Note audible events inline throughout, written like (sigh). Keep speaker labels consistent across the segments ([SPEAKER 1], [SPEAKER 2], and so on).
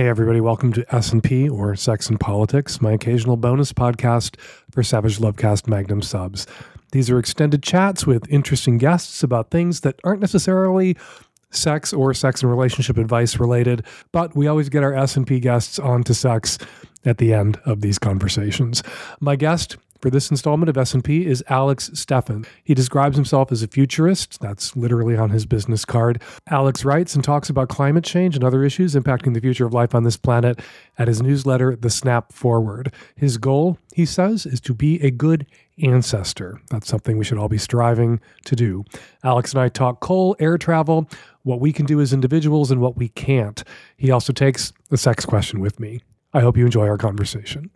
[SPEAKER 1] Hey everybody, welcome to S&P or Sex and Politics, my occasional bonus podcast for Savage Lovecast Magnum subs. These are extended chats with interesting guests about things that aren't necessarily sex or sex and relationship advice related, but we always get our S&P guests onto sex at the end of these conversations. My guest for this installment of S&P is Alex Steffen. He describes himself as a futurist. That's literally on his business card. Alex writes and talks about climate change and other issues impacting the future of life on this planet at his newsletter, The Snap Forward. His goal, he says, is to be a good ancestor. That's something we should all be striving to do. Alex and I talk coal, air travel, what we can do as individuals and what we can't. He also takes the sex question with me. I hope you enjoy our conversation.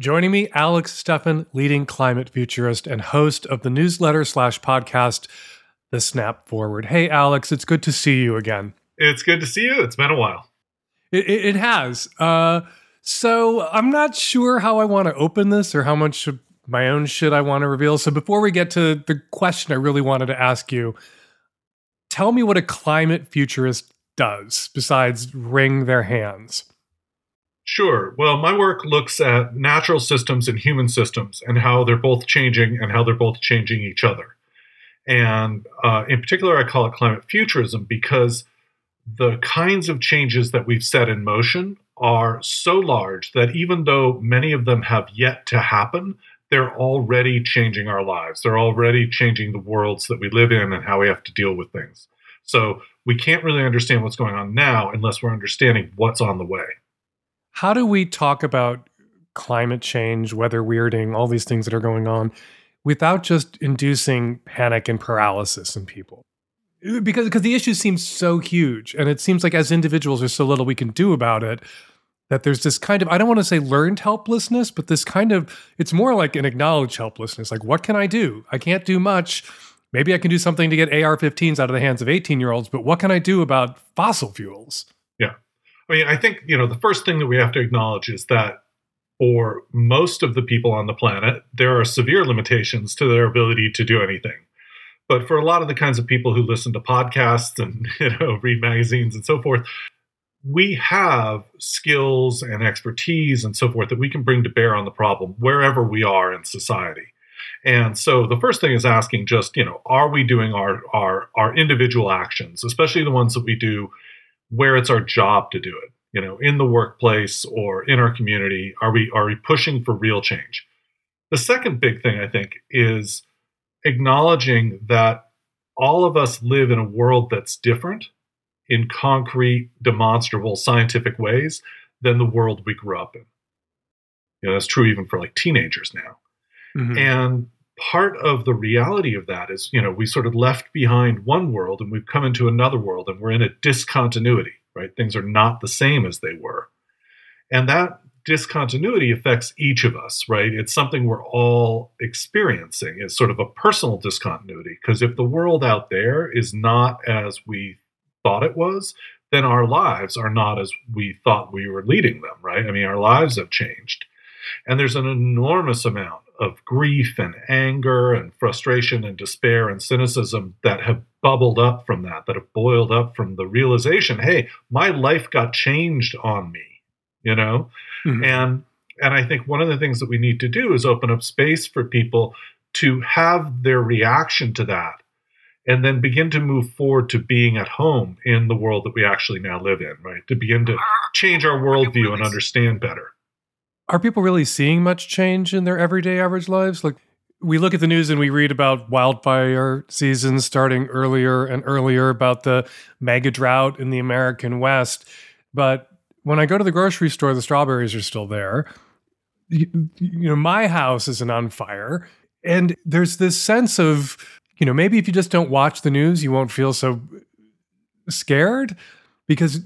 [SPEAKER 1] Joining me, Alex Steffen, leading climate futurist and host of the newsletter slash podcast, The Snap Forward. Hey, Alex, it's good to see you again.
[SPEAKER 2] It's good to see you. It's been a while.
[SPEAKER 1] It, it, it has. Uh, so I'm not sure how I want to open this or how much of my own shit I want to reveal. So before we get to the question I really wanted to ask you, tell me what a climate futurist does besides wring their hands.
[SPEAKER 2] Sure. Well, my work looks at natural systems and human systems and how they're both changing and how they're both changing each other. And uh, in particular, I call it climate futurism because the kinds of changes that we've set in motion are so large that even though many of them have yet to happen, they're already changing our lives. They're already changing the worlds that we live in and how we have to deal with things. So we can't really understand what's going on now unless we're understanding what's on the way.
[SPEAKER 1] How do we talk about climate change, weather weirding, all these things that are going on without just inducing panic and paralysis in people? Because because the issue seems so huge and it seems like as individuals there's so little we can do about it that there's this kind of I don't want to say learned helplessness, but this kind of it's more like an acknowledged helplessness. Like what can I do? I can't do much. Maybe I can do something to get AR-15s out of the hands of 18-year-olds, but what can I do about fossil fuels?
[SPEAKER 2] I mean, I think, you know, the first thing that we have to acknowledge is that for most of the people on the planet, there are severe limitations to their ability to do anything. But for a lot of the kinds of people who listen to podcasts and, (laughs) you know, read magazines and so forth, we have skills and expertise and so forth that we can bring to bear on the problem wherever we are in society. And so the first thing is asking just, you know, are we doing our our our individual actions, especially the ones that we do where it's our job to do it, you know, in the workplace or in our community, are we are we pushing for real change? The second big thing I think is acknowledging that all of us live in a world that's different in concrete, demonstrable, scientific ways than the world we grew up in. You know, that's true even for like teenagers now. Mm-hmm. And part of the reality of that is, you know, we sort of left behind one world and we've come into another world and we're in a discontinuity, right? Things are not the same as they were. And that discontinuity affects each of us, right? It's something we're all experiencing. It's sort of a personal discontinuity because if the world out there is not as we thought it was, then our lives are not as we thought we were leading them, right? I mean, our lives have changed. And there's an enormous amount of grief and anger and frustration and despair and cynicism that have bubbled up from that, that have boiled up from the realization, hey, my life got changed on me, you know? Mm-hmm. And and I think one of the things that we need to do is open up space for people to have their reaction to that and then begin to move forward to being at home in the world that we actually now live in, right? To begin to change our worldview and understand better
[SPEAKER 1] are people really seeing much change in their everyday average lives? Like we look at the news and we read about wildfire seasons starting earlier and earlier about the mega drought in the American West. But when I go to the grocery store, the strawberries are still there. You, you know, my house isn't on fire. And there's this sense of, you know, maybe if you just don't watch the news, you won't feel so scared because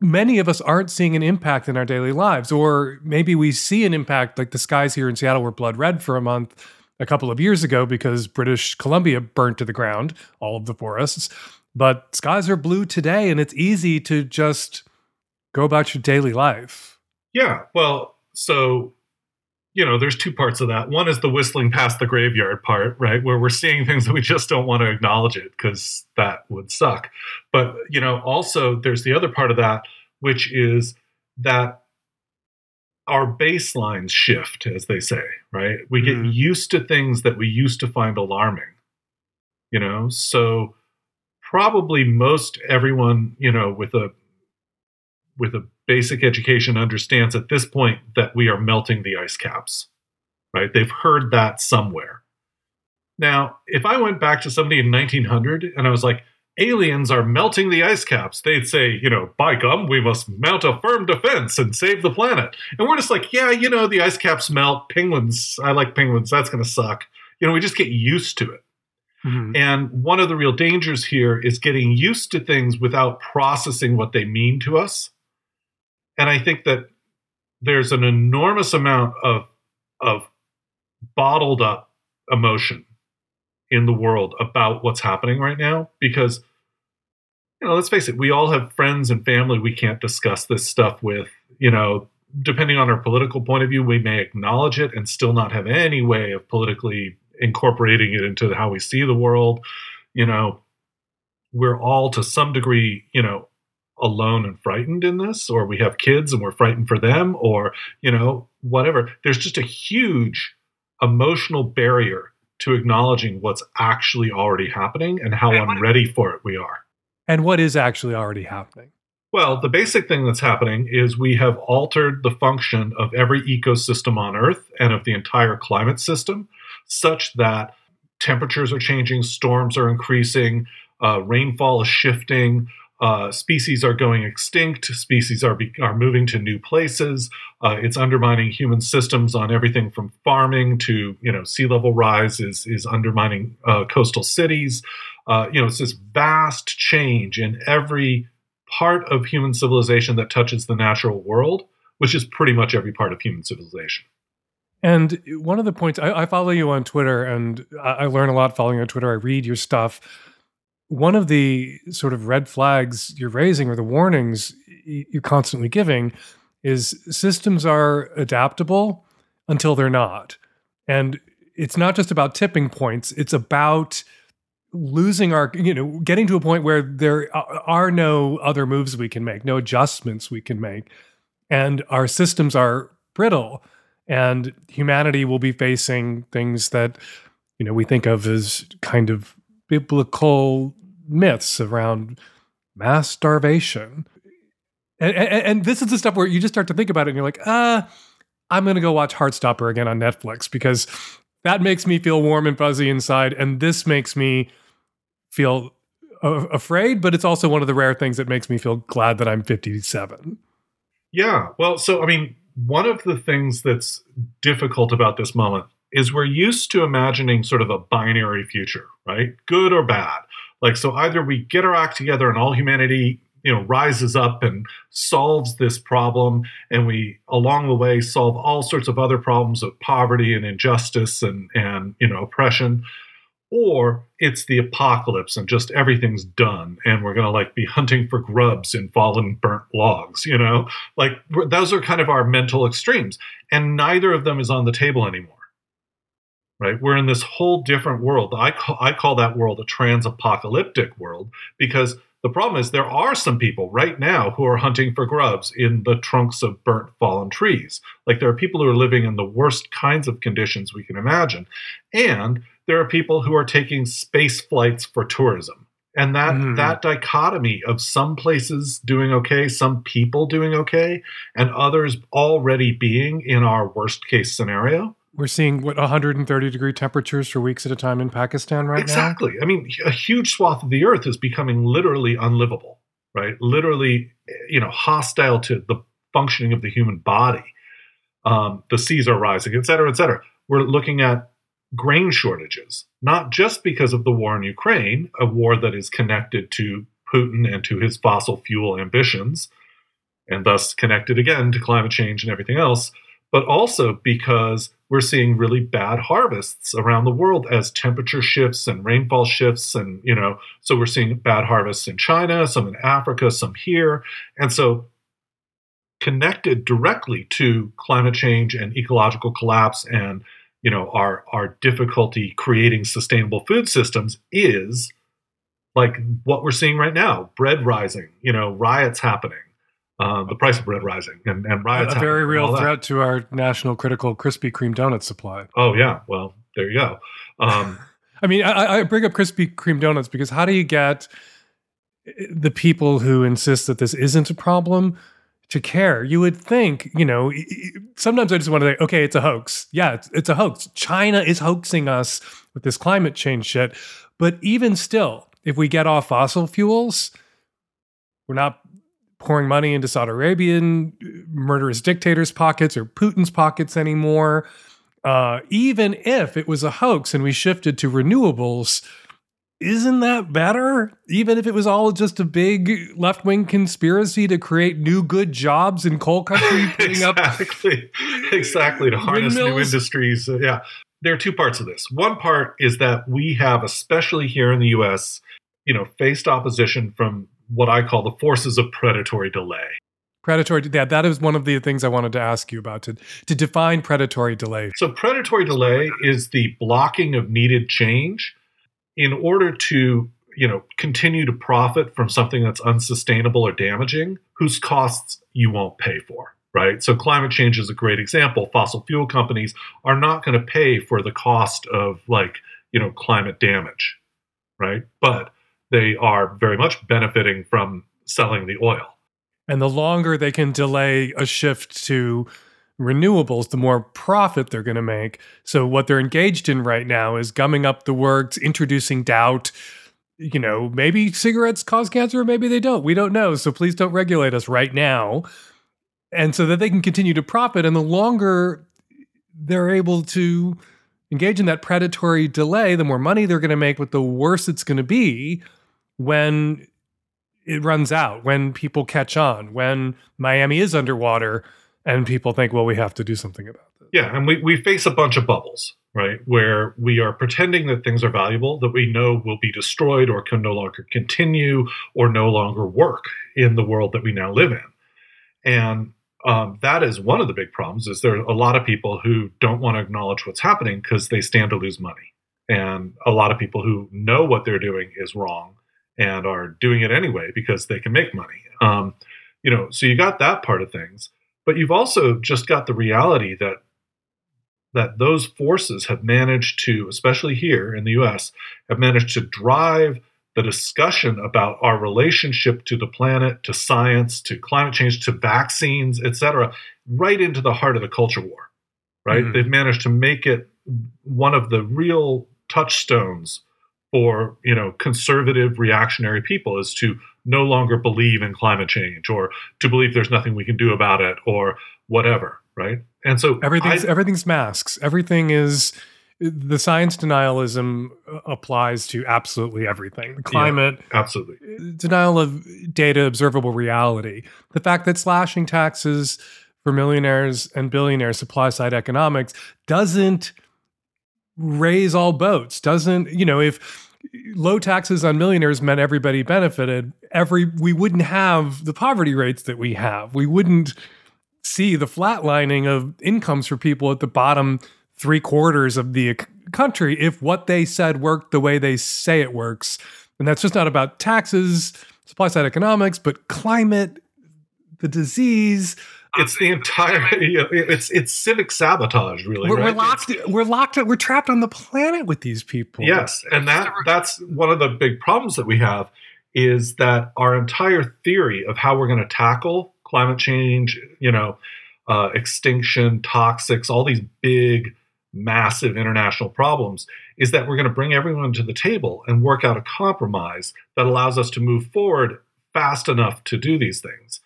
[SPEAKER 1] many of us aren't seeing an impact in our daily lives. Or maybe we see an impact, like the skies here in Seattle were blood red for a month a couple of years ago because British Columbia burnt to the ground all of the forests. But skies are blue today, and it's easy to just go about your daily life.
[SPEAKER 2] Yeah. Well, so you know, there's two parts of that. One is the whistling past the graveyard part, right? Where we're seeing things that we just don't want to acknowledge it because that would suck. But, you know, also there's the other part of that, which is that our baselines shift, as they say, right? We get
[SPEAKER 1] Mhm.
[SPEAKER 2] used to things that we used to find alarming, you know? So probably most everyone, you know, with a with a basic education understands at this point that we are melting the ice caps, right? They've heard that somewhere. Now, if I went back to somebody in 1900 and I was like, aliens are melting the ice caps, they'd say, you know, by gum, we must mount a firm defense and save the planet. And we're just like, yeah, you know, the ice caps melt. Penguins, I like penguins. That's going to suck. You know, we just get used to it.
[SPEAKER 1] Mhm.
[SPEAKER 2] And one of the real dangers here is getting used to things without processing what they mean to us. And I think that there's an enormous amount of of bottled up emotion in the world about what's happening right now because you know, let's face it, we all have friends and family we can't discuss this stuff with, you know, depending on our political point of view, we may acknowledge it and still not have any way of politically incorporating it into how we see the world. You know, we're all to some degree, you know, alone and frightened in this, or we have kids and we're frightened for them, or, you know, whatever. There's just a huge emotional barrier to acknowledging what's actually already happening and how
[SPEAKER 1] And what-
[SPEAKER 2] unready for it we are.
[SPEAKER 1] And what is actually already happening?
[SPEAKER 2] Well, the basic thing that's happening is we have altered the function of every ecosystem on Earth and of the entire climate system such that temperatures are changing, storms are increasing, uh, rainfall is shifting, uh, species are going extinct, species are, be- are moving to new places. Uh, it's undermining human systems on everything from farming to you know sea level rise is is undermining uh, coastal cities. Uh, you know, it's this vast change in every part of human civilization that touches the natural world, which is pretty much every part of human civilization.
[SPEAKER 1] And one of the points I, I follow you on Twitter, and I, I learn a lot following you on Twitter. I read your stuff. One of the sort of red flags you're raising, or the warnings you're constantly giving, is systems are adaptable until they're not. And it's not just about tipping points; it's about losing our, you know, getting to a point where there are no other moves we can make, no adjustments we can make, and our systems are brittle and humanity will be facing things that you know we think of as kind of biblical myths around mass starvation and, and, and this is the stuff where you just start to think about it and you're like uh i'm going to go watch heartstopper again on netflix because that makes me feel warm and fuzzy inside and this makes me feel a- afraid but it's also one of the rare things that makes me feel glad that i'm 57
[SPEAKER 2] Yeah. Well, so I mean, one of the things that's difficult about this moment is we're used to imagining sort of a binary future, right? Good or bad. Like, so either we get our act together and all humanity, you know, rises up and solves this problem, and we along the way solve all sorts of other problems of poverty and injustice and and you know oppression, or it's the apocalypse and just everything's done and we're going to like be hunting for grubs in fallen burnt logs you know? Like those are kind of our mental extremes and neither of them is on the table anymore right? We're in this whole different world. I call, I call that world a trans-apocalyptic world because the problem is there are some people right now who are hunting for grubs in the trunks of burnt fallen trees. Like there are people who are living in the worst kinds of conditions we can imagine. And there are people who are taking space flights for tourism. And that
[SPEAKER 1] Mhm.
[SPEAKER 2] that dichotomy of some places doing okay some people doing okay and others already being in our worst case scenario
[SPEAKER 1] we're seeing what 130 degree temperatures for weeks at a time in pakistan right now?
[SPEAKER 2] Exactly. I mean a huge swath of the earth is becoming literally unlivable right? Literally you know hostile to the functioning of the human body. Um, the seas are rising et cetera et cetera. We're looking at grain shortages not just because of the war in ukraine a war that is connected to putin and to his fossil fuel ambitions and thus connected again to climate change and everything else but also because we're seeing really bad harvests around the world as temperature shifts and rainfall shifts. And you know so we're seeing bad harvests in china some in africa some here. And so connected directly to climate change and ecological collapse and you know our our difficulty creating sustainable food systems is like what we're seeing right now bread rising you know riots happening uh, the price of bread rising and, and riots.
[SPEAKER 1] A very real threat to our national critical Krispy Kreme donut supply.
[SPEAKER 2] Oh yeah, well there you go. Um, (laughs)
[SPEAKER 1] I mean, I, I bring up Krispy Kreme donuts because how do you get the people who insist that this isn't a problem to care? You would think, you know, sometimes I just want to say, okay, it's a hoax. Yeah, it's, it's a hoax. China is hoaxing us with this climate change shit. But even still, if we get off fossil fuels, we're not pouring money into Saudi Arabian murderous dictators' pockets or Putin's pockets anymore. Uh, even if it was a hoax and we shifted to renewables, isn't that better? Even if it was all just a big left wing conspiracy to create new good jobs in coal country, (laughs) putting
[SPEAKER 2] exactly,
[SPEAKER 1] up
[SPEAKER 2] exactly to harness
[SPEAKER 1] windmills?
[SPEAKER 2] new industries. Uh, yeah, there are two parts of this. One part is that we have, especially here in the U.S., you know, faced opposition from what I call the forces of predatory delay.
[SPEAKER 1] Predatory, yeah, that is one of the things I wanted to ask you about to, to define predatory delay.
[SPEAKER 2] So, predatory delay is the blocking of needed change in order to, you know, continue to profit from something that's unsustainable or damaging, whose costs you won't pay for, right? So, climate change is a great example. Fossil fuel companies are not going to pay for the cost of, like, you know, climate damage, right? But they are very much benefiting from selling the oil.
[SPEAKER 1] And the longer they can delay a shift to renewables, the more profit they're going to make. So, what they're engaged in right now is gumming up the works, introducing doubt. You know, maybe cigarettes cause cancer, maybe they don't. We don't know. So, please don't regulate us right now. And so that they can continue to profit. And the longer they're able to engage in that predatory delay, the more money they're going to make, but the worse it's going to be when it runs out, when people catch on, when Miami is underwater and people think, well, we have to do something about this.
[SPEAKER 2] Yeah, and we, we face a bunch of bubbles, right? Where we are pretending that things are valuable that we know will be destroyed or can no longer continue or no longer work in the world that we now live in. And um, that is one of the big problems is there are a lot of people who don't want to acknowledge what's happening because they stand to lose money. And a lot of people who know what they're doing is wrong and are doing it anyway because they can make money. Um, you know, so you got that part of things, but you've also just got the reality that that those forces have managed to, especially here in the U.S., have managed to drive the discussion about our relationship to the planet, to science, to climate change, to vaccines, et cetera, right into the heart of the culture war. Right? Mm-hmm. They've managed to make it one of the real touchstones for you know conservative reactionary people is to no longer believe in climate change or to believe there's nothing we can do about it or whatever right? And so
[SPEAKER 1] everything's I, everything's masks. Everything is the science denialism uh, applies to absolutely everything. The climate
[SPEAKER 2] yeah, absolutely uh,
[SPEAKER 1] denial of data observable reality. The fact that slashing taxes for millionaires and billionaires supply side economics doesn't raise all boats. Doesn't you know if low taxes on millionaires meant everybody benefited every we wouldn't have the poverty rates that we have. We wouldn't see the flatlining of incomes for people at the bottom three quarters of the country if what they said worked the way they say it works. And that's just not about taxes supply side economics but climate the disease
[SPEAKER 2] it's the entire you know, it's it's civic sabotage really
[SPEAKER 1] we're,
[SPEAKER 2] right?
[SPEAKER 1] we're locked
[SPEAKER 2] it's,
[SPEAKER 1] we're locked we're trapped on the planet with these people.
[SPEAKER 2] Yes and that that's one of the big problems that we have is that our entire theory of how we're going to tackle climate change you know uh, extinction toxics all these big massive international problems is that we're going to bring everyone to the table and work out a compromise that allows us to move forward fast enough to do these things.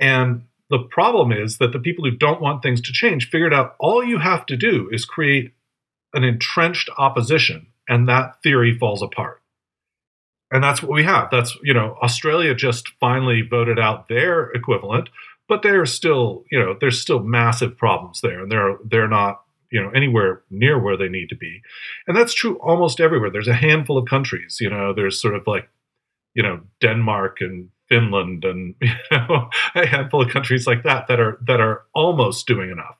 [SPEAKER 2] And the problem is that the people who don't want things to change figured out all you have to do is create an entrenched opposition, and that theory falls apart. And that's what we have. That's, you know, Australia just finally voted out their equivalent, but they're still, you know, there's still massive problems there, and they're they're not, you know, anywhere near where they need to be. And that's true almost everywhere. There's a handful of countries, you know, there's sort of like, you know, Denmark and Finland and (laughs) you know, a handful of countries like that that are that are almost doing enough.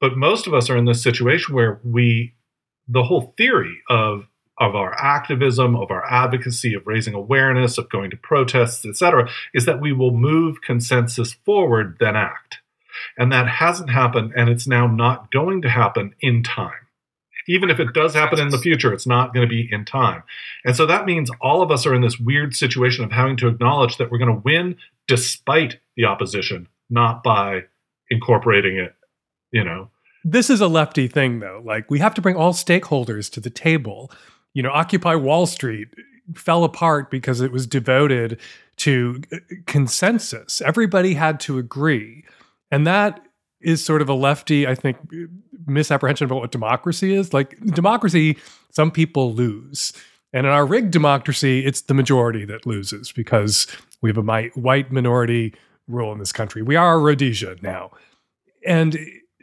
[SPEAKER 2] But most of us are in this situation where we the whole theory of of our activism, of our advocacy, of raising awareness, of going to protests, etc., is that we will move consensus forward, then act. And that hasn't happened, and it's now not going to happen in time even if it does happen in the future, it's not going to be in time. And so that means all of us are in this weird situation of having to acknowledge that we're going to win despite the opposition, not by incorporating it, you know.
[SPEAKER 1] This is a lefty thing though. Like we have to bring all stakeholders to the table. You know, Occupy Wall Street fell apart because it was devoted to uh, consensus. Everybody had to agree. And that is sort of a lefty, I think, misapprehension about what democracy is. Like democracy, some people lose. And in our rigged democracy, it's the majority that loses because we have a white minority rule in this country. We are Rhodesia now. And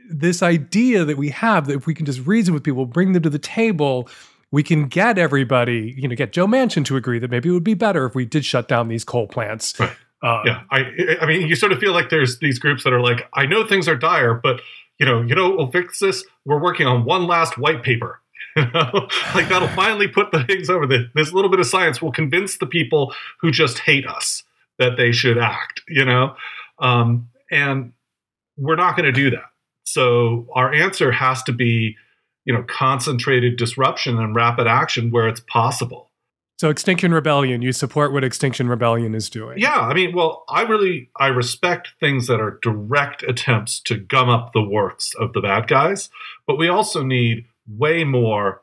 [SPEAKER 1] this idea that we have that if we can just reason with people, bring them to the table, we can get everybody, you know, get Joe Manchin to agree that maybe it would be better if we did shut down these coal plants.
[SPEAKER 2] Right. Uh, yeah, I, I mean, you sort of feel like there's these groups that are like, I know things are dire, but you know, you know, we'll fix this. We're working on one last white paper. (laughs) You know, like that'll (laughs) finally put the things over. The, this little bit of science will convince the people who just hate us that they should act. You know, um, and we're not going to do that. So our answer has to be, you know, concentrated disruption and rapid action where it's possible.
[SPEAKER 1] So Extinction Rebellion, you support what Extinction Rebellion is doing.
[SPEAKER 2] Yeah, I mean, well, I really I respect things that are direct attempts to gum up the works of the bad guys, but we also need way more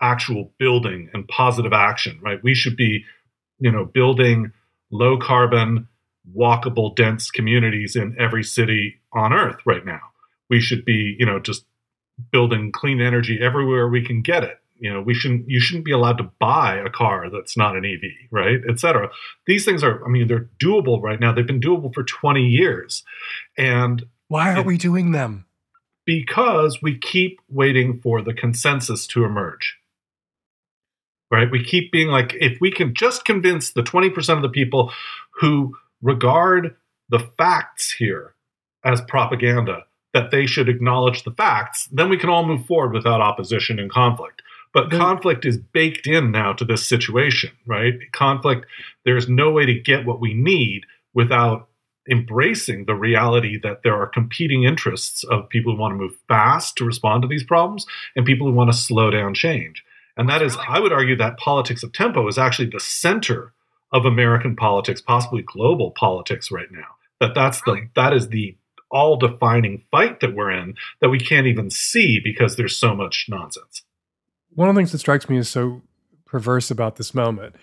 [SPEAKER 2] actual building and positive action, right? We should be, you know, building low carbon, walkable, dense communities in every city on earth right now. We should be, you know, just building clean energy everywhere we can get it you know we shouldn't you shouldn't be allowed to buy a car that's not an ev right? Etc these things are i mean they're doable right now. They've been doable for 20 years. And
[SPEAKER 1] why aren't it, we doing them?
[SPEAKER 2] Because we keep waiting for the consensus to emerge. Right? We keep being like if we can just convince the 20% of the people who regard the facts here as propaganda that they should acknowledge the facts, then we can all move forward without opposition and conflict. But conflict is baked in now to this situation, right? Conflict, there's no way to get what we need without embracing the reality that there are competing interests of people who want to move fast to respond to these problems and people who want to slow down change. And that is, I would argue that politics of tempo is actually the center of American politics, possibly global politics right now. That that's the that is the all defining fight that we're in that we can't even see because there's so much nonsense
[SPEAKER 1] one of the things that strikes me as so perverse about this moment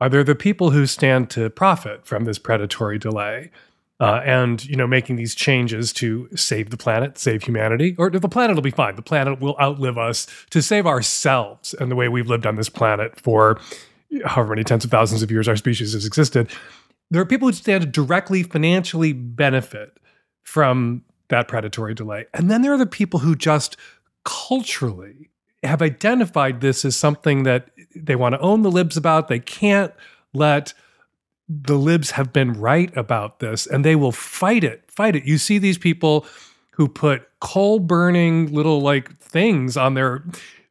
[SPEAKER 1] are there the people who stand to profit from this predatory delay uh, and you know making these changes to save the planet save humanity? Or the planet will be fine. The planet will outlive us to save ourselves and the way we've lived on this planet for however many tens of thousands of years our species has existed. There are people who stand to directly financially benefit from that predatory delay. And then there are the people who just culturally have identified this as something that they want to own the libs about. They can't let the libs have been right about this and they will fight it, fight it. You see these people who put coal burning little like things on their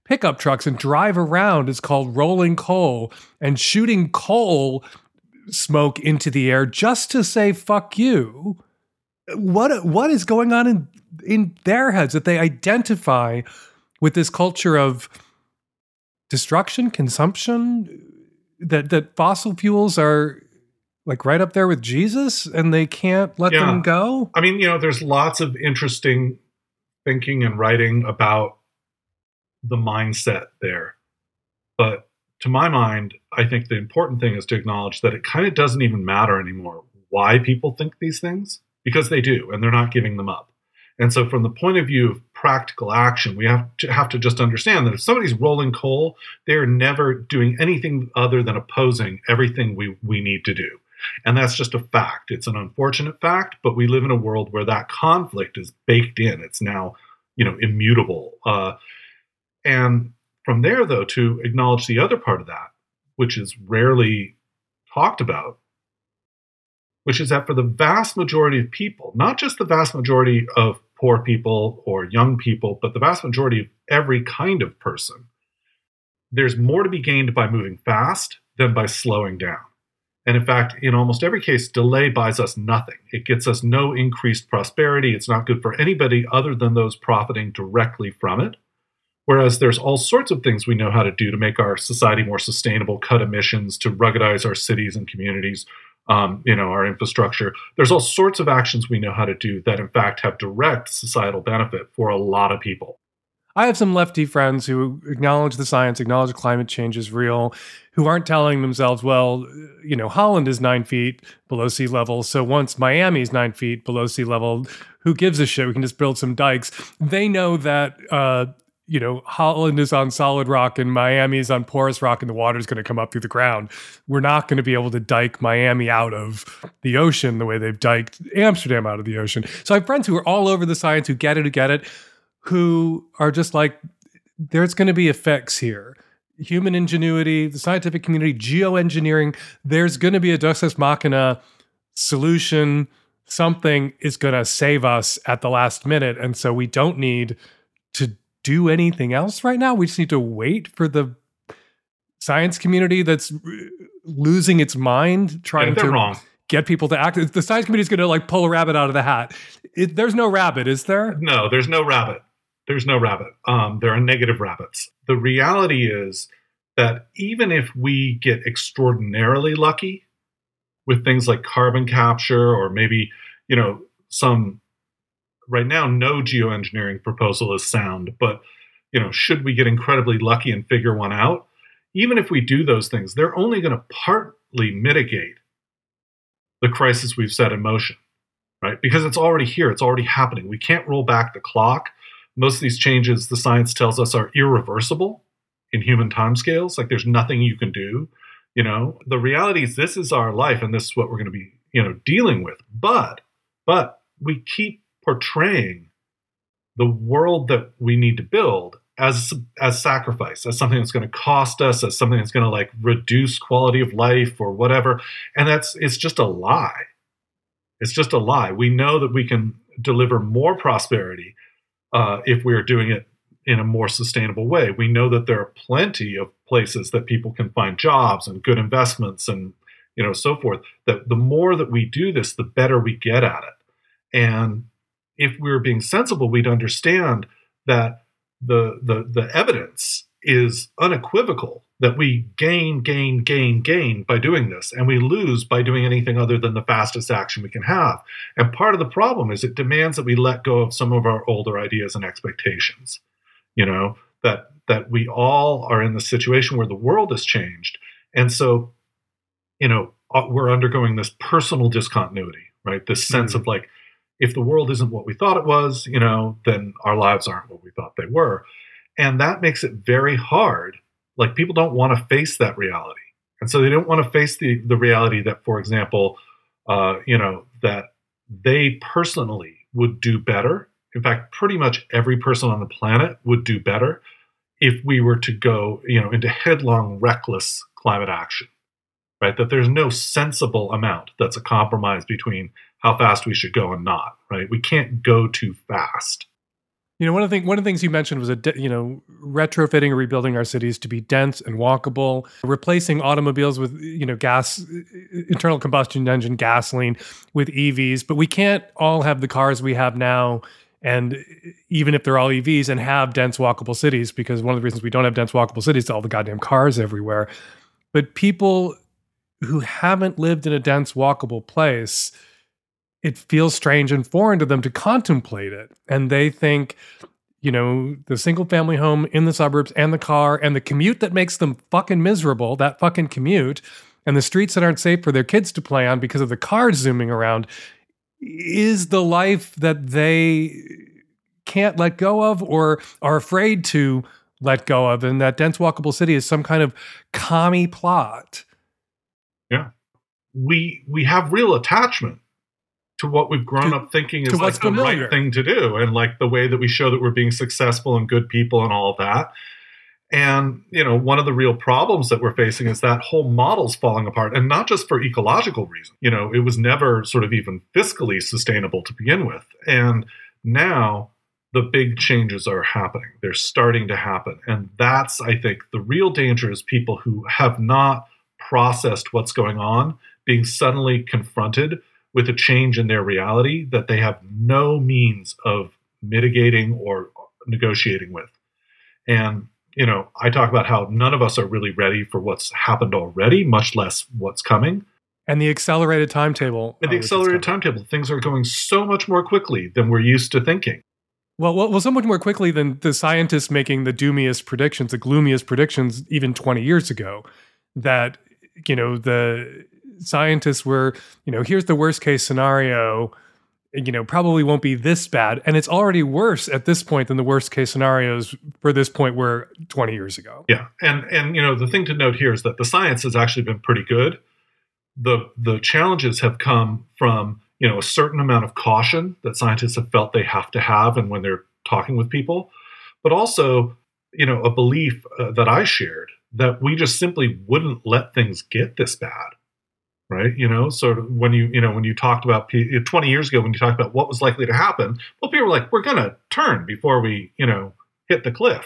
[SPEAKER 1] pickup trucks and drive around. It's called rolling coal and shooting coal smoke into the air just to say fuck you. What what is going on in in their heads that they identify with this culture of destruction, consumption, that that fossil fuels are like right up there with Jesus and they can't let yeah. them go?
[SPEAKER 2] I mean, you know, there's lots of interesting thinking and writing about the mindset there. But to my mind, I think the important thing is to acknowledge that it kind of doesn't even matter anymore why people think these things because they do and they're not giving them up. And so, from the point of view of practical action, we have to have to just understand that if somebody's rolling coal, they're never doing anything other than opposing everything we, we need to do. And that's just a fact. It's an unfortunate fact, but we live in a world where that conflict is baked in. It's now, you know, immutable. Uh, and from there, though, to acknowledge the other part of that, which is rarely talked about, which is that for the vast majority of people, not just the vast majority of poor people or young people, but the vast majority of every kind of person, there's more to be gained by moving fast than by slowing down. And in fact, in almost every case, delay buys us nothing. It gets us no increased prosperity. It's not good for anybody other than those profiting directly from it. Whereas there's all sorts of things we know how to do to make our society more sustainable, cut emissions, to ruggedize our cities and communities, um, you know, our infrastructure. There's all sorts of actions we know how to do that, in fact, have direct societal benefit for a lot of people.
[SPEAKER 1] I have some lefty friends who acknowledge the science, acknowledge climate change is real, who aren't telling themselves, well, you know, Holland is nine feet below sea level. So once Miami's nine feet below sea level, who gives a shit? We can just build some dikes. They know that, uh, you know, Holland is on solid rock and Miami is on porous rock and the water is going to come up through the ground. We're not going to be able to dike Miami out of the ocean the way they've diked Amsterdam out of the ocean. So I have friends who are all over the science, who get it, who get it who are just like, there's going to be effects here. Human ingenuity, the scientific community, geoengineering, there's going to be a Deus Machina solution. Something is going to save us at the last minute. And so we don't need to do anything else right now. We just need to wait for the science community that's losing its mind trying
[SPEAKER 2] yeah,
[SPEAKER 1] to
[SPEAKER 2] wrong.
[SPEAKER 1] get people to act. The science community is going to like pull a rabbit out of the hat. It, there's no rabbit, is there?
[SPEAKER 2] No, there's no rabbit. There's no rabbit. Um, there are negative rabbits. The reality is that even if we get extraordinarily lucky with things like carbon capture or maybe, you know, some right now no geoengineering proposal is sound, but you know, should we get incredibly lucky and figure one out, even if we do those things, they're only going to partly mitigate the crisis we've set in motion, right? Because it's already here, it's already happening. We can't roll back the clock most of these changes, the science tells us, are irreversible in human timescales. Like there's nothing you can do. You know, the reality is this is our life and this is what we're going to be, you know, dealing with. But, but we keep portraying the world that we need to build as as sacrifice as something that's going to cost us as something that's going to like reduce quality of life or whatever and that's it's just a lie it's just a lie we know that we can deliver more prosperity uh, if we are doing it in a more sustainable way. We know that there are plenty of places that people can find jobs and good investments and you know so forth. That the more that we do this, the better we get at it. And if we were being sensible, we'd understand that the the the evidence is unequivocal that we gain, gain, gain, gain by doing this, and we lose by doing anything other than the fastest action we can have. And part of the problem is it demands that we let go of some of our older ideas and expectations. You know, that that we all are in the situation where the world has changed. And so, you know, uh, we're undergoing this personal discontinuity, right? This sense mm-hmm. of like, if the world isn't what we thought it was, you know, then our lives aren't what we thought they were. And that makes it very hard. Like people don't want to face that reality. And so they don't want to face the the reality that for example uh, you know that they personally would do better. In fact pretty much every person on the planet would do better if we were to go you know into headlong reckless climate action right that there's no sensible amount that's a compromise between how fast we should go and not right we can't go too fast
[SPEAKER 1] you know, one of the thing, one of the things you mentioned was a de- you know retrofitting or rebuilding our cities to be dense and walkable, replacing automobiles with you know gas, internal combustion engine gasoline with EVs. But we can't all have the cars we have now, and even if they're all EVs, and have dense walkable cities because one of the reasons we don't have dense walkable cities is all the goddamn cars everywhere. But people who haven't lived in a dense walkable place it feels strange and foreign to them to contemplate it. And they think, you know, the single family home in the suburbs and the car and the commute that makes them fucking miserable, that fucking commute, and the streets that aren't safe for their kids to play on because of the cars zooming around is the life that they can't let go of or are afraid to let go of. And that dense walkable city is some kind of commie plot.
[SPEAKER 2] We we have real attachment to what we've grown to, up thinking is like the familiar. right thing to do and like the way that we show that we're being successful and good people and all of that and you know one of the real problems that we're facing is that whole model's falling apart and not just for ecological reasons you know it was never sort of even fiscally sustainable to begin with and now the big changes are happening. They're starting to happen. And that's, I think, the real danger is people who have not processed what's going on being suddenly confronted with a change in their reality that they have no means of mitigating or negotiating with. And, you know, I talk about how none of us are really ready for what's happened already, much less what's coming.
[SPEAKER 1] And the accelerated timetable.
[SPEAKER 2] And the uh, accelerated timetable. Things are going so much more quickly than we're used to thinking.
[SPEAKER 1] Well, well, well, so much more quickly than the scientists making the doomiest predictions, the gloomiest predictions, even 20 years ago. That, you know, the scientists were, you know, here's the worst case scenario you know, probably won't be this bad. And it's already worse at this point than the worst case scenarios for this point were 20 years ago.
[SPEAKER 2] Yeah. And and you know, the thing to note here is that the science has actually been pretty good. The the challenges have come from, you know, a certain amount of caution that scientists have felt they have to have and when they're talking with people, but also, you know, a belief uh, that I shared that we just simply wouldn't let things get this bad right? You know, of when you you know when you talked about 20 years ago when you talked about what was likely to happen, well, people were like, we're going to turn before we you know hit the cliff,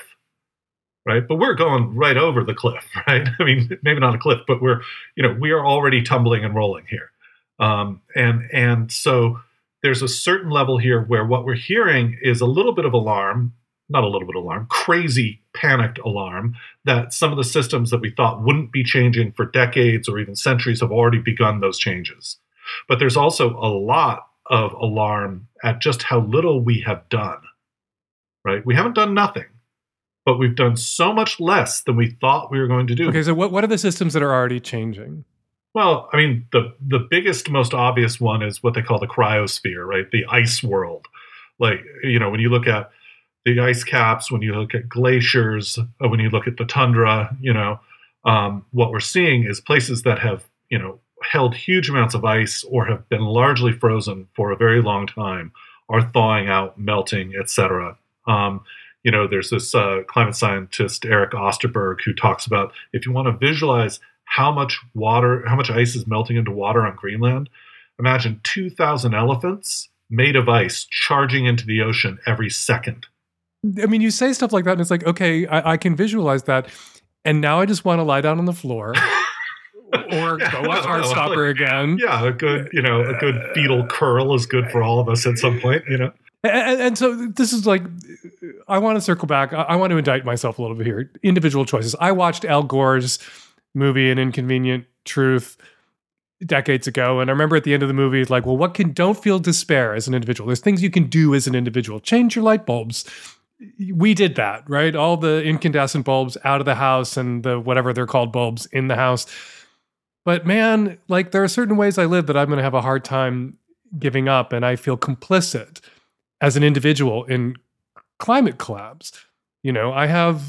[SPEAKER 2] right? But we're going right over the cliff, (laughs) right? I mean, maybe not a cliff, but we're you know we are already tumbling and rolling here, um, and and so there's a certain level here where what we're hearing is a little bit of alarm not a little bit alarm, crazy panicked alarm that some of the systems that we thought wouldn't be changing for decades or even centuries have already begun those changes. But there's also a lot of alarm at just how little we have done, right? We haven't done nothing, but we've done so much less than we thought we were going to do.
[SPEAKER 1] Okay, so what, what are the systems that are already changing?
[SPEAKER 2] Well, I mean, the, the biggest, most obvious one is what they call the cryosphere, right? The ice world. Like, you know, when you look at the ice caps, when you look at glaciers, uh, when you look at the tundra, you know, um, what we're seeing is places that have, you know, held huge amounts of ice or have been largely frozen for a very long time are thawing out, melting, etc. Um, you know, there's this uh, climate scientist Eric Osterberg who talks about if you want to visualize how much water, how much ice is melting into water on Greenland, imagine 2,000 elephants made of ice charging into the ocean every second.
[SPEAKER 1] I mean, you say stuff like that, and it's like, okay, I, I can visualize that, and now I just want to lie down on the floor. (laughs) or yeah, go watch Heartstopper like, again.
[SPEAKER 2] Yeah, a good, you know, a good fetal curl is good for all of us at some point, you know.
[SPEAKER 1] And, and so this is like, I want to circle back. I, I want to indict myself a little bit here. Individual choices. I watched Al Gore's movie, An Inconvenient Truth, decades ago, and I remember at the end of the movie, like, well, what can don't feel despair as an individual? There's things you can do as an individual. Change your light bulbs we did that, right? All the incandescent bulbs out of the house and the whatever they're called bulbs in the house. But man, like there are certain ways I live that I'm going to have a hard time giving up. And I feel complicit as an individual in climate collapse. You know, I have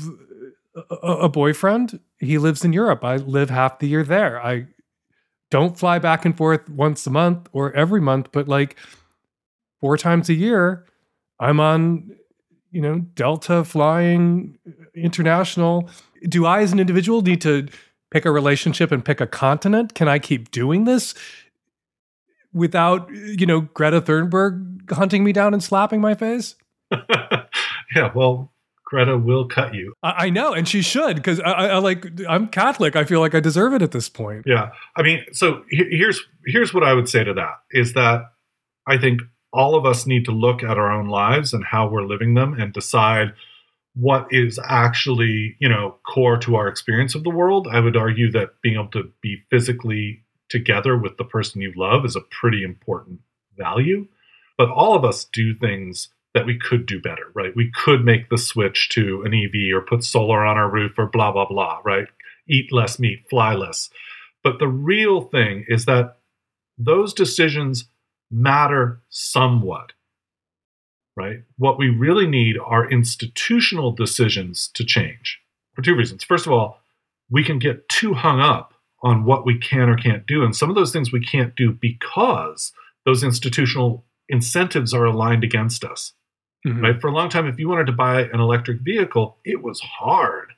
[SPEAKER 1] a, a boyfriend. He lives in Europe. I live half the year there. I don't fly back and forth once a month or every month, but like four times a year, I'm on you know, Delta flying uh, international. Do I, as an individual, need to pick a relationship and pick a continent? Can I keep doing this without, you know, Greta Thunberg hunting me down and slapping my face? (laughs)
[SPEAKER 2] yeah, well, Greta will cut you.
[SPEAKER 1] I, I know, and she should because I, I, like I'm Catholic. I feel like I deserve it at this point.
[SPEAKER 2] Yeah, I mean, so here's here's what I would say to that is that I think all of us need to look at our own lives and how we're living them and decide what is actually you know core to our experience of the world. I would argue that being able to be physically together with the person you love is a pretty important value. But all of us do things that we could do better right? We could make the switch to an ev or put solar on our roof or blah blah blah right? Eat less meat fly less. But the real thing is that those decisions matter somewhat, right? What we really need are institutional decisions to change for two reasons. First of all, we can get too hung up on what we can or can't do. And some of those things we can't do because those institutional incentives are aligned against us. Mm-hmm. Right? For a long time, if you wanted to buy an electric vehicle, it was hard.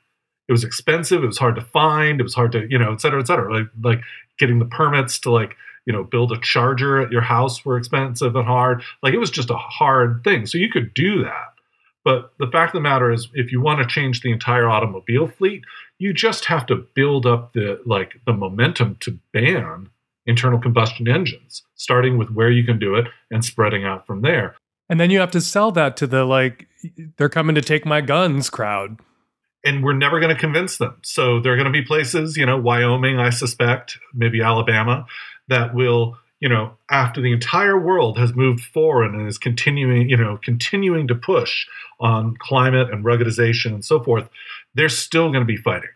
[SPEAKER 2] It was expensive. It was hard to find. It was hard to, you know, et cetera, et cetera. Like, like getting the permits to like you know build a charger at your house were expensive and hard like it was just a hard thing so you could do that But the fact of the matter is, if you want to change the entire automobile fleet, you just have to build up the like the momentum to ban internal combustion engines, starting with where you can do it and spreading out from there.
[SPEAKER 1] And then you have to sell that to the like they're coming to take my guns crowd.
[SPEAKER 2] And we're never going to convince them. So there are going to be places, you know, Wyoming, I suspect, maybe Alabama, that will you know, after the entire world has moved forward and is continuing, you know, continuing to push on climate and ruggedization and so forth, they're still going to be fighting.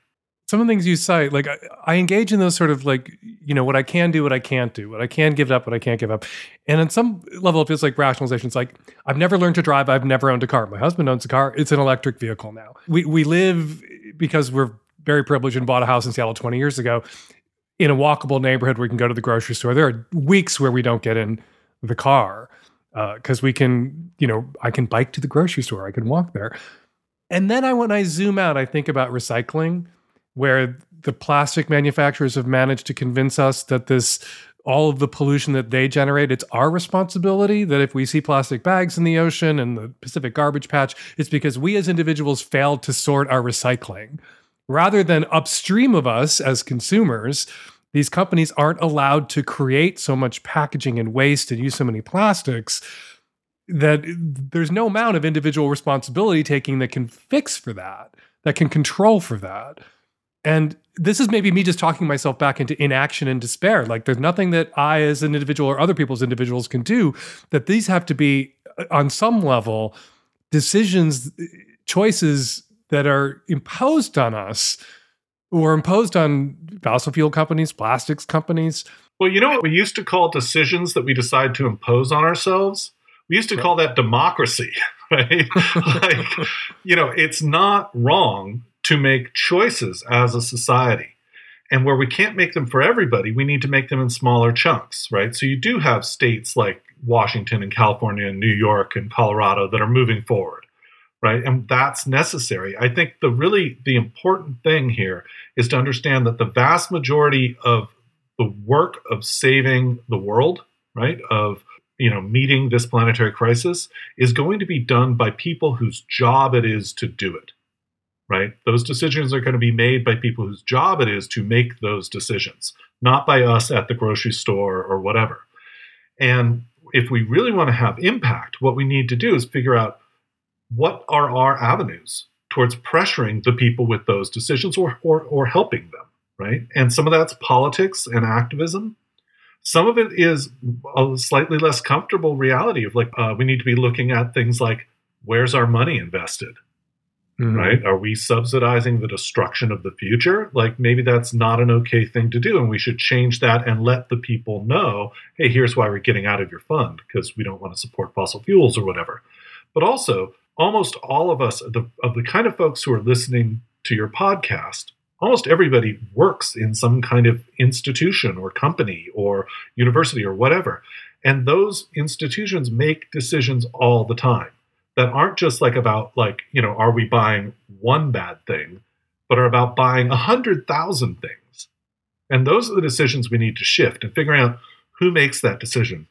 [SPEAKER 1] Some of the things you cite, like I, I, engage in those sort of like, you know, what I can do, what I can't do, what I can give up, what I can't give up. And on some level, it feels like rationalization. It's like, I've never learned to drive. I've never owned a car. My husband owns a car. It's an electric vehicle now. We, we live because we're very privileged and bought a house in Seattle 20 years ago in a walkable neighborhood we can go to the grocery store. There are weeks where we don't get in the car because uh, we can, you know, I can bike to the grocery store, I can walk there. And then I, when I zoom out, I think about recycling, where the plastic manufacturers have managed to convince us that this all of the pollution that they generate, it's our responsibility. That if we see plastic bags in the ocean and the Pacific garbage patch, it's because we as individuals failed to sort our recycling rather than upstream of us as consumers, these companies aren't allowed to create so much packaging and waste and use so many plastics that there's no amount of individual responsibility taking that can fix for that, that can control for that. And this is maybe me just talking myself back into inaction and despair. Like there's nothing that I, as an individual or other people's individuals, can do. That these have to be, uh, on some level, decisions, choices that are imposed on us or imposed on fossil fuel companies, plastics companies.
[SPEAKER 2] Well, you know what we used to call decisions that we decide to impose on ourselves? We used to call that democracy, (laughs) right? like, you know, it's not wrong to make choices as a society. And where we can't make them for everybody, we need to make them in smaller chunks, right? So you do have states like Washington and California and New York and Colorado that are moving forward right? And that's necessary. I think the really the important thing here is to understand that the vast majority of the work of saving the world right of you know meeting this planetary crisis is going to be done by people whose job it is to do it right? Those decisions are going to be made by people whose job it is to make those decisions not by us at the grocery store or whatever. And if we really want to have impact what we need to do is figure out what are our avenues towards pressuring the people with those decisions or, or, or helping them, right? And some of that's politics and activism. Some of it is a slightly less comfortable reality of like, uh, we need to be looking at things like, where's our money invested? Mm-hmm. Right? Are we subsidizing the destruction of the future? Like maybe that's not an okay thing to do. And we should change that and let the people know hey, here's why we're getting out of your fund because we don't want to support fossil fuels or whatever. But also, almost all of us, the, of the kind of folks who are listening to your podcast, almost everybody works in some kind of institution or company or university or whatever. And those institutions make decisions all the time that aren't just like about like, you know, are we buying one bad thing, but are about buying a hundred thousand things. And those are the decisions we need to shift and figuring out who makes that decision.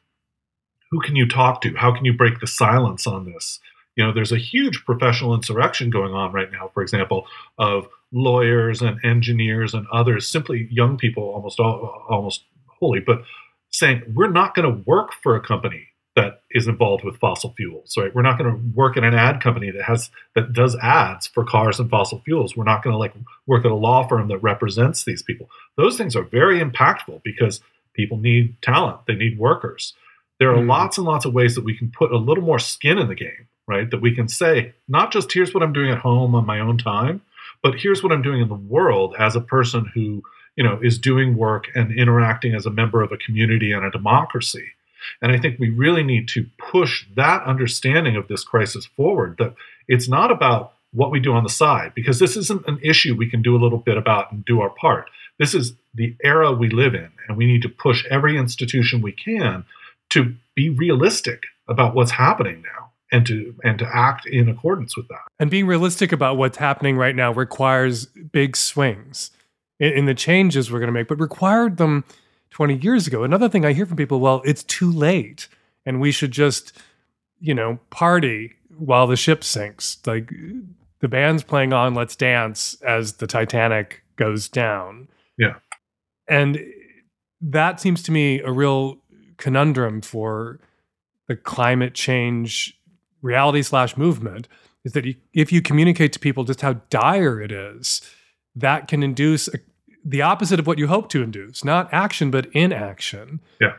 [SPEAKER 2] Who can you talk to? How can you break the silence on this? You know there's a huge professional insurrection going on right now for example of lawyers and engineers and others simply young people almost all, almost wholly but saying we're not going to work for a company that is involved with fossil fuels right? We're not going to work in an ad company that has that does ads for cars and fossil fuels. We're not going to like work at a law firm that represents these people. Those things are very impactful because people need talent. They need workers. There are mm. lots and lots of ways that we can put a little more skin in the game right? That we can say, not just here's what I'm doing at home on my own time, but here's what I'm doing in the world as a person who, you know, is doing work and interacting as a member of a community and a democracy. And I think we really need to push that understanding of this crisis forward that it's not about what we do on the side, because this isn't an issue we can do a little bit about and do our part. This is the era we live in, and we need to push every institution we can to be realistic about what's happening now and to and to act in accordance with that.
[SPEAKER 1] And being realistic about what's happening right now requires big swings in, in the changes we're going to make, but required them 20 years ago. Another thing I hear from people, well, it's too late and we should just, you know, party while the ship sinks. Like the band's playing on Let's Dance as the Titanic goes down.
[SPEAKER 2] Yeah.
[SPEAKER 1] And that seems to me a real conundrum for the climate change reality slash movement is that if you communicate to people just how dire it is, that can induce a, the opposite of what you hope to induce, not action, but inaction.
[SPEAKER 2] Yeah.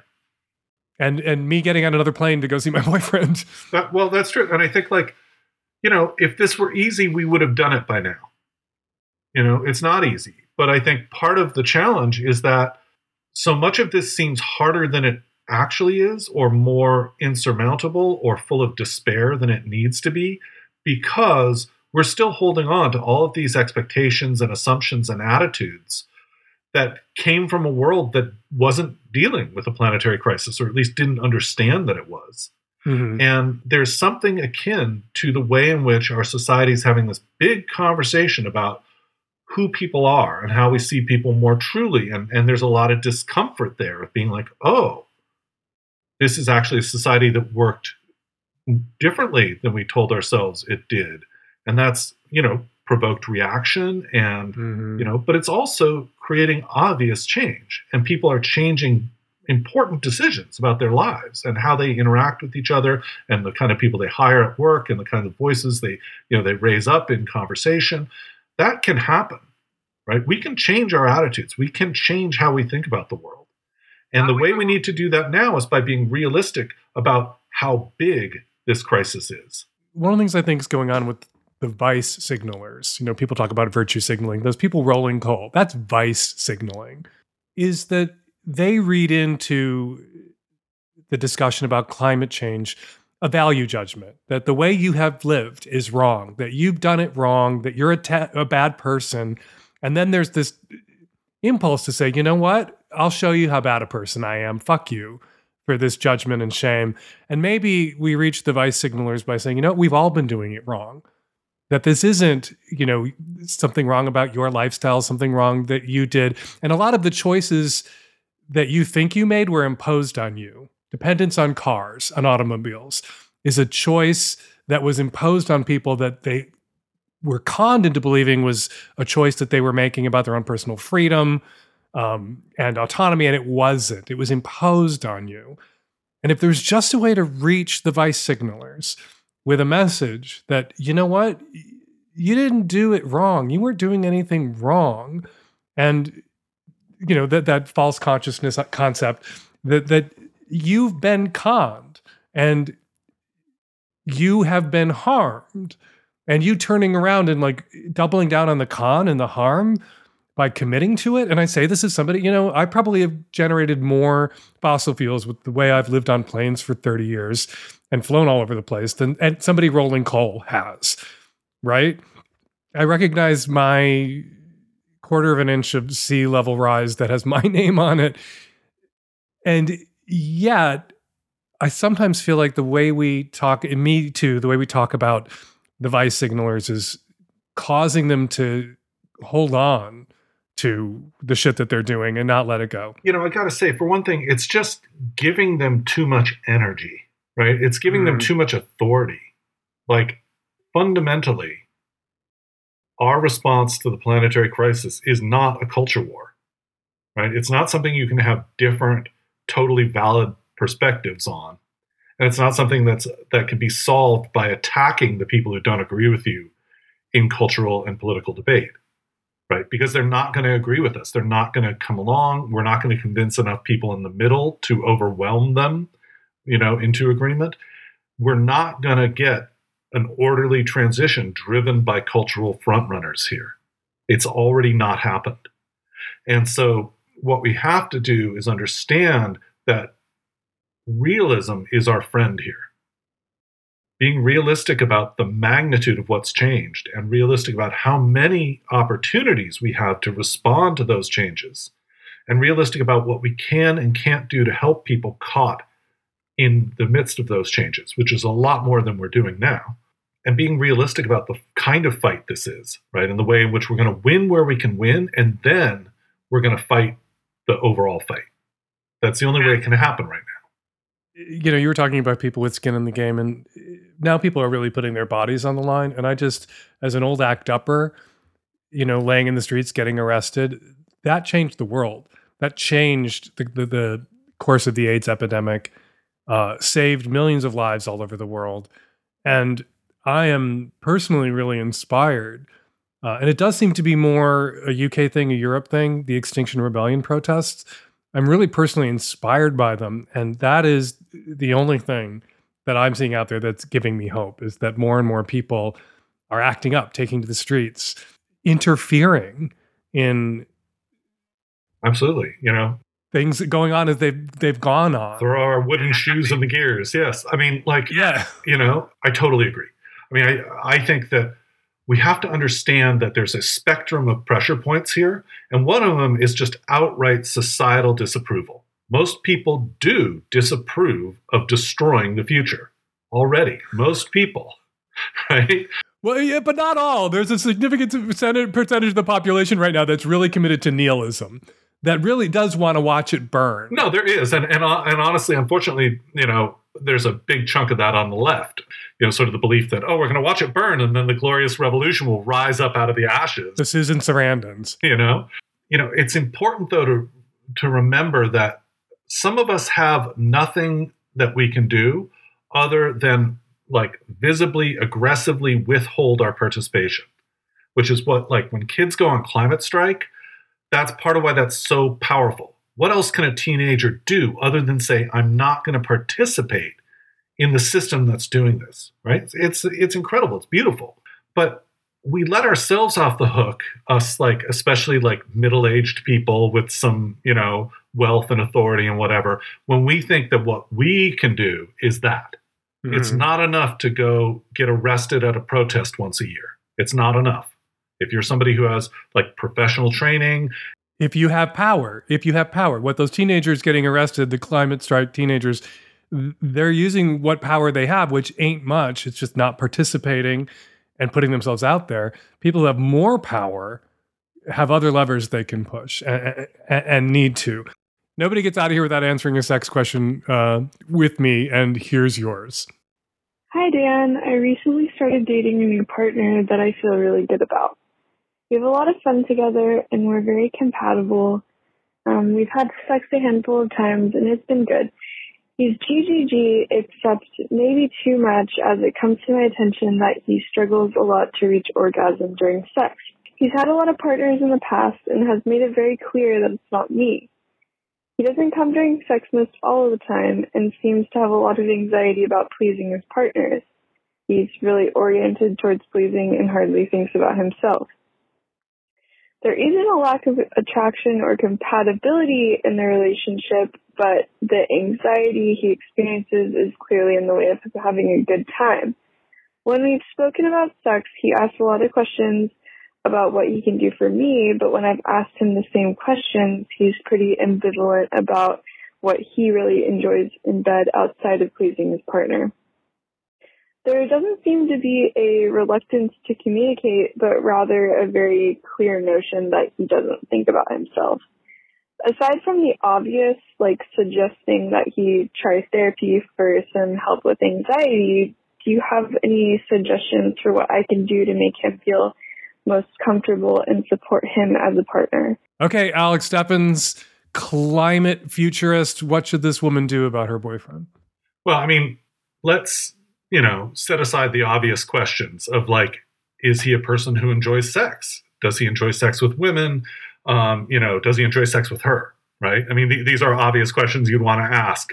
[SPEAKER 1] And and me getting on another plane to go see my (laughs) boyfriend.
[SPEAKER 2] That, well, that's true. And I think like, you know, if this were easy, we would have done it by now. You know, it's not easy. But I think part of the challenge is that so much of this seems harder than it actually is, or more insurmountable, or full of despair than it needs to be, because we're still holding on to all of these expectations and assumptions and attitudes that came from a world that wasn't dealing with a planetary crisis, or at least didn't understand that it was. Mm-hmm. And there's something akin to the way in which our society is having this big conversation about who people are and how we see people more truly. And, and there's a lot of discomfort there of being like, oh, this is actually a society that worked differently than we told ourselves it did. And that's, you know, provoked reaction and, mm-hmm. you know, but it's also creating obvious change. And people are changing important decisions about their lives and how they interact with each other and the kind of people they hire at work and the kind of voices they, you know, they raise up in conversation that can happen, right? We can change our attitudes. We can change how we think about the world. And the way we need to do that now is by being realistic about how big this crisis is.
[SPEAKER 1] One of the things I think is going on with the vice signalers, you know, people talk about virtue signaling, those people rolling coal, that's vice signaling, is that they read into the discussion about climate change a value judgment that the way you have lived is wrong, that you've done it wrong, that you're a, ta- a bad person. And then there's this impulse to say, you know what? I'll show you how bad a person I am. Fuck you for this judgment and shame. And maybe we reach the vice signalers by saying, you know, we've all been doing it wrong. That this isn't, you know, something wrong about your lifestyle, something wrong that you did. And a lot of the choices that you think you made were imposed on you dependence on cars, on automobiles, is a choice that was imposed on people that they were conned into believing was a choice that they were making about their own personal freedom um, and autonomy, and it wasn't. It was imposed on you. And if there's just a way to reach the vice signalers with a message that, you know what, you didn't do it wrong, you weren't doing anything wrong, and you know that that false consciousness concept that that you've been conned and you have been harmed and you turning around and like doubling down on the con and the harm by committing to it. And i say this as somebody you know i probably have generated more fossil fuels with the way i've lived on planes for 30 years and flown all over the place than and somebody rolling coal has right? I recognize my quarter of an inch of sea level rise that has (laughs) my name on it. And yet I sometimes feel like the way we talk, and me too, the way we talk about the vice signalers is causing them to hold on to the shit that they're doing and not let it go.
[SPEAKER 2] You know, I got to say, for one thing, it's just giving them too much energy, right? It's giving mm. them too much authority. Like, fundamentally, our response to the planetary crisis is not a culture war, right? It's not something you can have different totally valid perspectives on. And it's not something that's that can be solved by attacking the people who don't agree with you in cultural and political debate. Right? Because they're not going to agree with us. They're not going to come along. We're not going to convince enough people in the middle to overwhelm them, you know, into agreement. We're not going to get an orderly transition driven by cultural frontrunners here. It's already not happened. And so what we have to do is understand that realism is our friend here. Being realistic about the magnitude of what's changed and realistic about how many opportunities we have to respond to those changes, and realistic about what we can and can't do to help people caught in the midst of those changes, which is a lot more than we're doing now. And being realistic about the kind of fight this is, right? And the way in which we're going to win where we can win, and then we're going to fight the overall fight. That's the only way it can happen right now.
[SPEAKER 1] You know, you were talking about people with skin in the game, and now people are really putting their bodies on the line. And I just, as an old act upper, you know, laying in the streets, getting arrested, that changed the world. That changed the, the, the course of the AIDS epidemic, uh, saved millions of lives all over the world. And I am personally really inspired. Uh, and it does seem to be more a UK thing, a Europe thing, the Extinction Rebellion protests. I'm really personally inspired by them. And that is the only thing that I'm seeing out there that's giving me hope is that more and more people are acting up, taking to the streets, interfering in
[SPEAKER 2] absolutely, you know,
[SPEAKER 1] things going on as they've they've gone on.
[SPEAKER 2] There are wooden shoes in the gears. Yes, I mean, like,
[SPEAKER 1] yeah,
[SPEAKER 2] you know, I totally agree. I mean, I I think that we have to understand that there's a spectrum of pressure points here, and one of them is just outright societal disapproval. Most people do disapprove of destroying the future already. Most people, (laughs) right?
[SPEAKER 1] Well, yeah, but not all. There's a significant percentage of the population right now that's really committed to nihilism that really does want to watch it burn.
[SPEAKER 2] No, there is, and and uh, and honestly, unfortunately, you know, there's a big chunk of that on the left. You know, sort of the belief that oh, we're going to watch it burn, and then the glorious revolution will rise up out of the ashes.
[SPEAKER 1] The Susan Sarandons.
[SPEAKER 2] You know, you know, it's important though to to remember that some of us have nothing that we can do other than like visibly, aggressively withhold our participation, which is what like when kids go on climate strike that's part of why that's so powerful. What else can a teenager do other than say, I'm not going to participate in the system that's doing this, right? It's, it's incredible. It's beautiful. But we let ourselves off the hook, us like, especially like middle aged people with some, you know, wealth and authority and whatever, when we think that what we can do is that. Mm-hmm. It's not enough to go get arrested at a protest once a year. It's not enough. If you're somebody who has like professional training,
[SPEAKER 1] if you have power, if you have power, what those teenagers getting arrested, the climate strike teenagers, they're using what power they have, which ain't much. It's just not participating and putting themselves out there. People who have more power have other levers they can push and, and need to. Nobody gets out of here without answering a sex question uh, with me, and here's yours.
[SPEAKER 3] Hi, Dan. I recently started dating a new partner that I feel really good about. We have a lot of fun together and we're very compatible. Um, we've had sex a handful of times and it's been good. He's GGG, except maybe too much as it comes to my attention that he struggles a lot to reach orgasm during sex. He's had a lot of partners in the past and has made it very clear that it's not me. He doesn't come during sex most all of the time and seems to have a lot of anxiety about pleasing his partners. He's really oriented towards pleasing and hardly thinks about himself. There isn't a lack of attraction or compatibility in the relationship, but the anxiety he experiences is clearly in the way of having a good time. When we've spoken about sex, he asks a lot of questions about what he can do for me, but when I've asked him the same questions, he's pretty ambivalent about what he really enjoys in bed outside of pleasing his partner. There doesn't seem to be a reluctance to communicate, but rather a very clear notion that he doesn't think about himself. Aside from the obvious, like suggesting that he try therapy for some help with anxiety, do you have any suggestions for what I can do to make him feel most comfortable and support him as a partner?
[SPEAKER 1] Okay, Alex Steffen, climate futurist. What should this woman do about her boyfriend?
[SPEAKER 2] Well, I mean, let's you know, set aside the obvious questions of like, is he a person who enjoys sex? Does he enjoy sex with women? Um, you know, does he enjoy sex with her? Right? I mean, th- these are obvious questions you'd want to ask.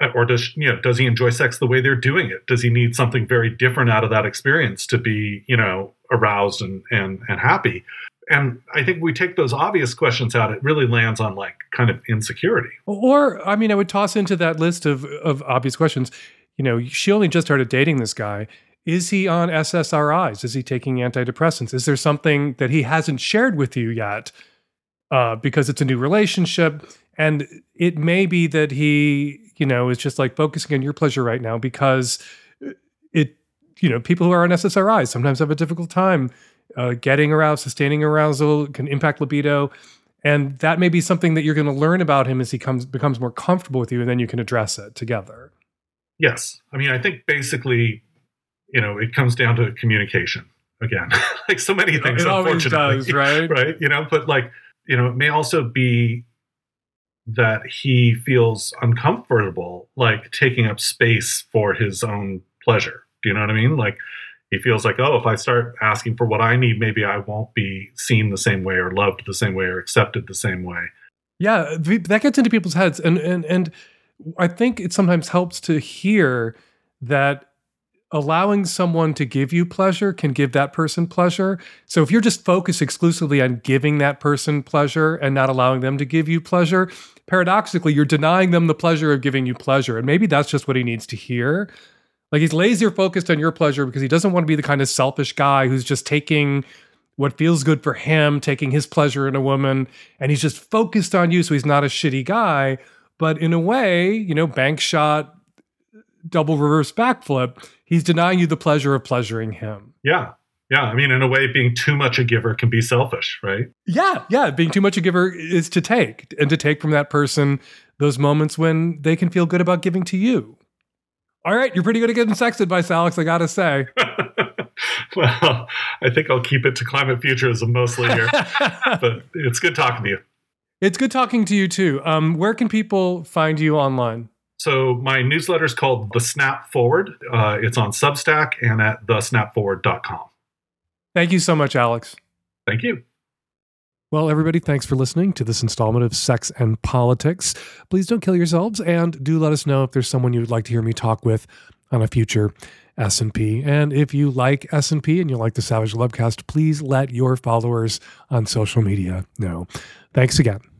[SPEAKER 2] Uh, or does you know does he enjoy sex the way they're doing it? Does he need something very different out of that experience to be you know aroused and and and happy? and I think we take those obvious questions out, it really lands on like kind of insecurity.
[SPEAKER 1] Or, I mean, I would toss into that list of, of obvious questions you know, she only just started dating this guy. Is he on SSRIs? Is he taking antidepressants? Is there something that he hasn't shared with you yet? Uh, because it's a new relationship. And it may be that he, you know, is just like focusing on your pleasure right now because it, you know, people who are on SSRIs sometimes have a difficult time uh, getting aroused, sustaining arousal, can impact libido. And that may be something that you're going to learn about him as he comes becomes more comfortable with you, and then you can address it together.
[SPEAKER 2] Yes. I mean, I think basically, you know, it comes down to communication again, (laughs) like so many things.
[SPEAKER 1] It always
[SPEAKER 2] unfortunately,
[SPEAKER 1] does, (laughs) right?
[SPEAKER 2] right? You know, but like, you know, it may also be that he feels uncomfortable, like taking up space for his own pleasure. Do you know what I mean? Like, he feels like, oh, if I start asking for what I need, maybe I won't be seen the same way or loved the same way or accepted the same way.
[SPEAKER 1] Yeah, that gets into people's heads, and and and I think it sometimes helps to hear that allowing someone to give you pleasure can give that person pleasure. So if you're just focused exclusively on giving that person pleasure and not allowing them to give you pleasure, paradoxically, you're denying them the pleasure of giving you pleasure. And maybe that's just what he needs to hear. Like he's laser focused on your pleasure because he doesn't want to be the kind of selfish guy who's just taking what feels good for him, taking his pleasure in a woman, and he's just focused on you. So he's not a shitty guy. But in a way, you know, bank shot, double reverse backflip, he's denying you the pleasure of pleasuring him.
[SPEAKER 2] Yeah. Yeah. I mean, in a way, being too much a giver can be selfish, right?
[SPEAKER 1] Yeah. Yeah. Being too much a giver is to take and to take from that person those moments when they can feel good about giving to you. All right. You're pretty good at giving sex advice, Alex, I got to say. (laughs)
[SPEAKER 2] well, I think I'll keep it to climate futurism mostly here, (laughs) but it's good talking to you.
[SPEAKER 1] It's good talking to you too. Um, where can people find you online?
[SPEAKER 2] So my newsletter is called The Snap Forward. Uh, it's on Substack and at thesnapforward.com.
[SPEAKER 1] Thank you so much, Alex.
[SPEAKER 2] Thank you.
[SPEAKER 1] Well, everybody, thanks for listening to this installment of Sex and Politics. Please don't kill yourselves, and do let us know if there's someone you would like to hear me talk with on a future S&P. And if you like S&P and you like the Savage Lovecast, please let your followers on social media know. Thanks again.